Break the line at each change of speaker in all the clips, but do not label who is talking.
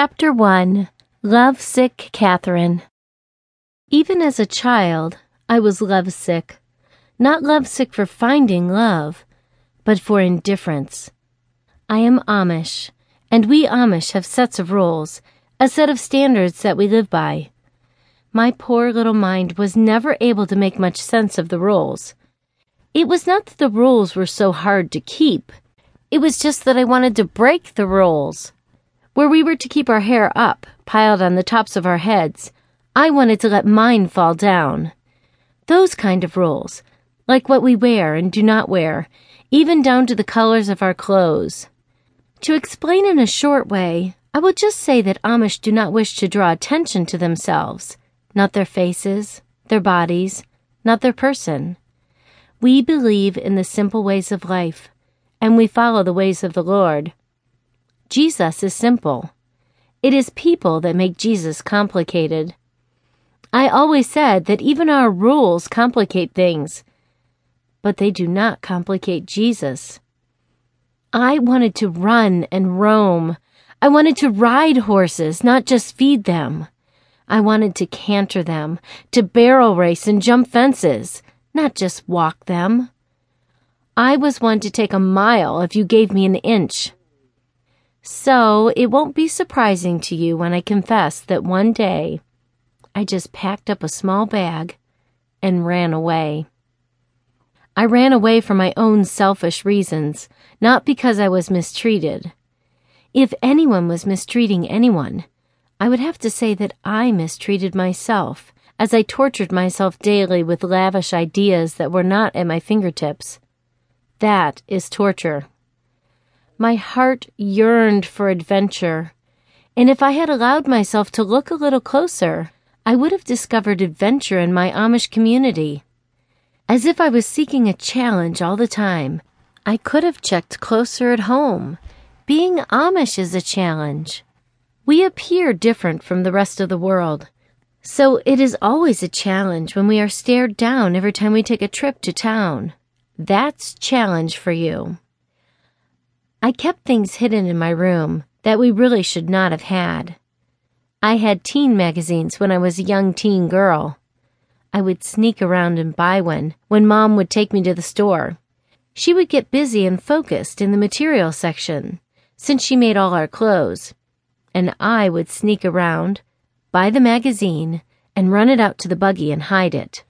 Chapter 1 Lovesick Catherine. Even as a child, I was lovesick. Not lovesick for finding love, but for indifference. I am Amish, and we Amish have sets of rules, a set of standards that we live by. My poor little mind was never able to make much sense of the rules. It was not that the rules were so hard to keep, it was just that I wanted to break the rules. Where we were to keep our hair up, piled on the tops of our heads, I wanted to let mine fall down. Those kind of rules, like what we wear and do not wear, even down to the colors of our clothes. To explain in a short way, I will just say that Amish do not wish to draw attention to themselves, not their faces, their bodies, not their person. We believe in the simple ways of life, and we follow the ways of the Lord. Jesus is simple. It is people that make Jesus complicated. I always said that even our rules complicate things, but they do not complicate Jesus. I wanted to run and roam. I wanted to ride horses, not just feed them. I wanted to canter them, to barrel race and jump fences, not just walk them. I was one to take a mile if you gave me an inch. So it won't be surprising to you when I confess that one day I just packed up a small bag and ran away. I ran away for my own selfish reasons, not because I was mistreated. If anyone was mistreating anyone, I would have to say that I mistreated myself as I tortured myself daily with lavish ideas that were not at my fingertips. That is torture. My heart yearned for adventure, and if I had allowed myself to look a little closer, I would have discovered adventure in my Amish community. As if I was seeking a challenge all the time, I could have checked closer at home. Being Amish is a challenge. We appear different from the rest of the world. So it is always a challenge when we are stared down every time we take a trip to town. That's challenge for you. I kept things hidden in my room that we really should not have had. I had teen magazines when I was a young teen girl. I would sneak around and buy one when mom would take me to the store. She would get busy and focused in the material section, since she made all our clothes. And I would sneak around, buy the magazine, and run it out to the buggy and hide it.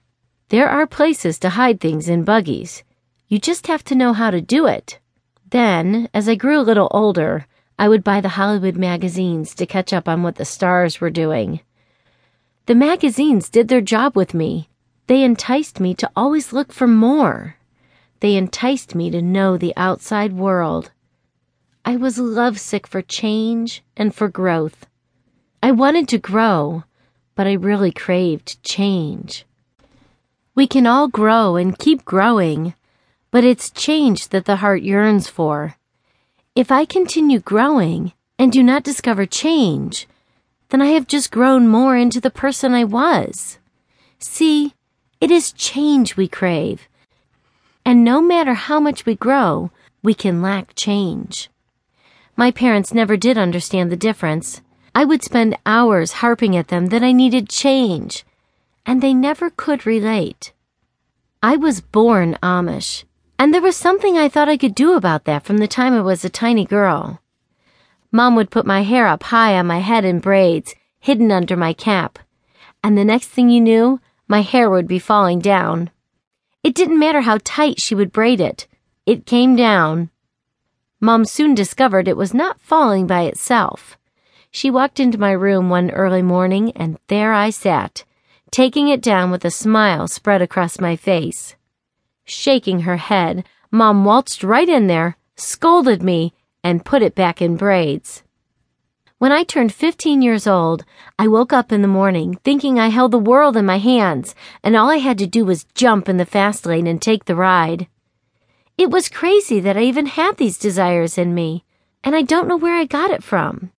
There are places to hide things in buggies. You just have to know how to do it. Then, as I grew a little older, I would buy the Hollywood magazines to catch up on what the stars were doing. The magazines did their job with me. They enticed me to always look for more. They enticed me to know the outside world. I was lovesick for change and for growth. I wanted to grow, but I really craved change. We can all grow and keep growing but it's change that the heart yearns for. If I continue growing and do not discover change, then I have just grown more into the person I was. See, it is change we crave. And no matter how much we grow, we can lack change. My parents never did understand the difference. I would spend hours harping at them that I needed change, and they never could relate. I was born Amish, and there was something I thought I could do about that from the time I was a tiny girl. Mom would put my hair up high on my head in braids, hidden under my cap. And the next thing you knew, my hair would be falling down. It didn't matter how tight she would braid it. It came down. Mom soon discovered it was not falling by itself. She walked into my room one early morning, and there I sat, taking it down with a smile spread across my face. Shaking her head, Mom waltzed right in there, scolded me, and put it back in braids. When I turned 15 years old, I woke up in the morning thinking I held the world in my hands and all I had to do was jump in the fast lane and take the ride. It was crazy that I even had these desires in me, and I don't know where I got it from.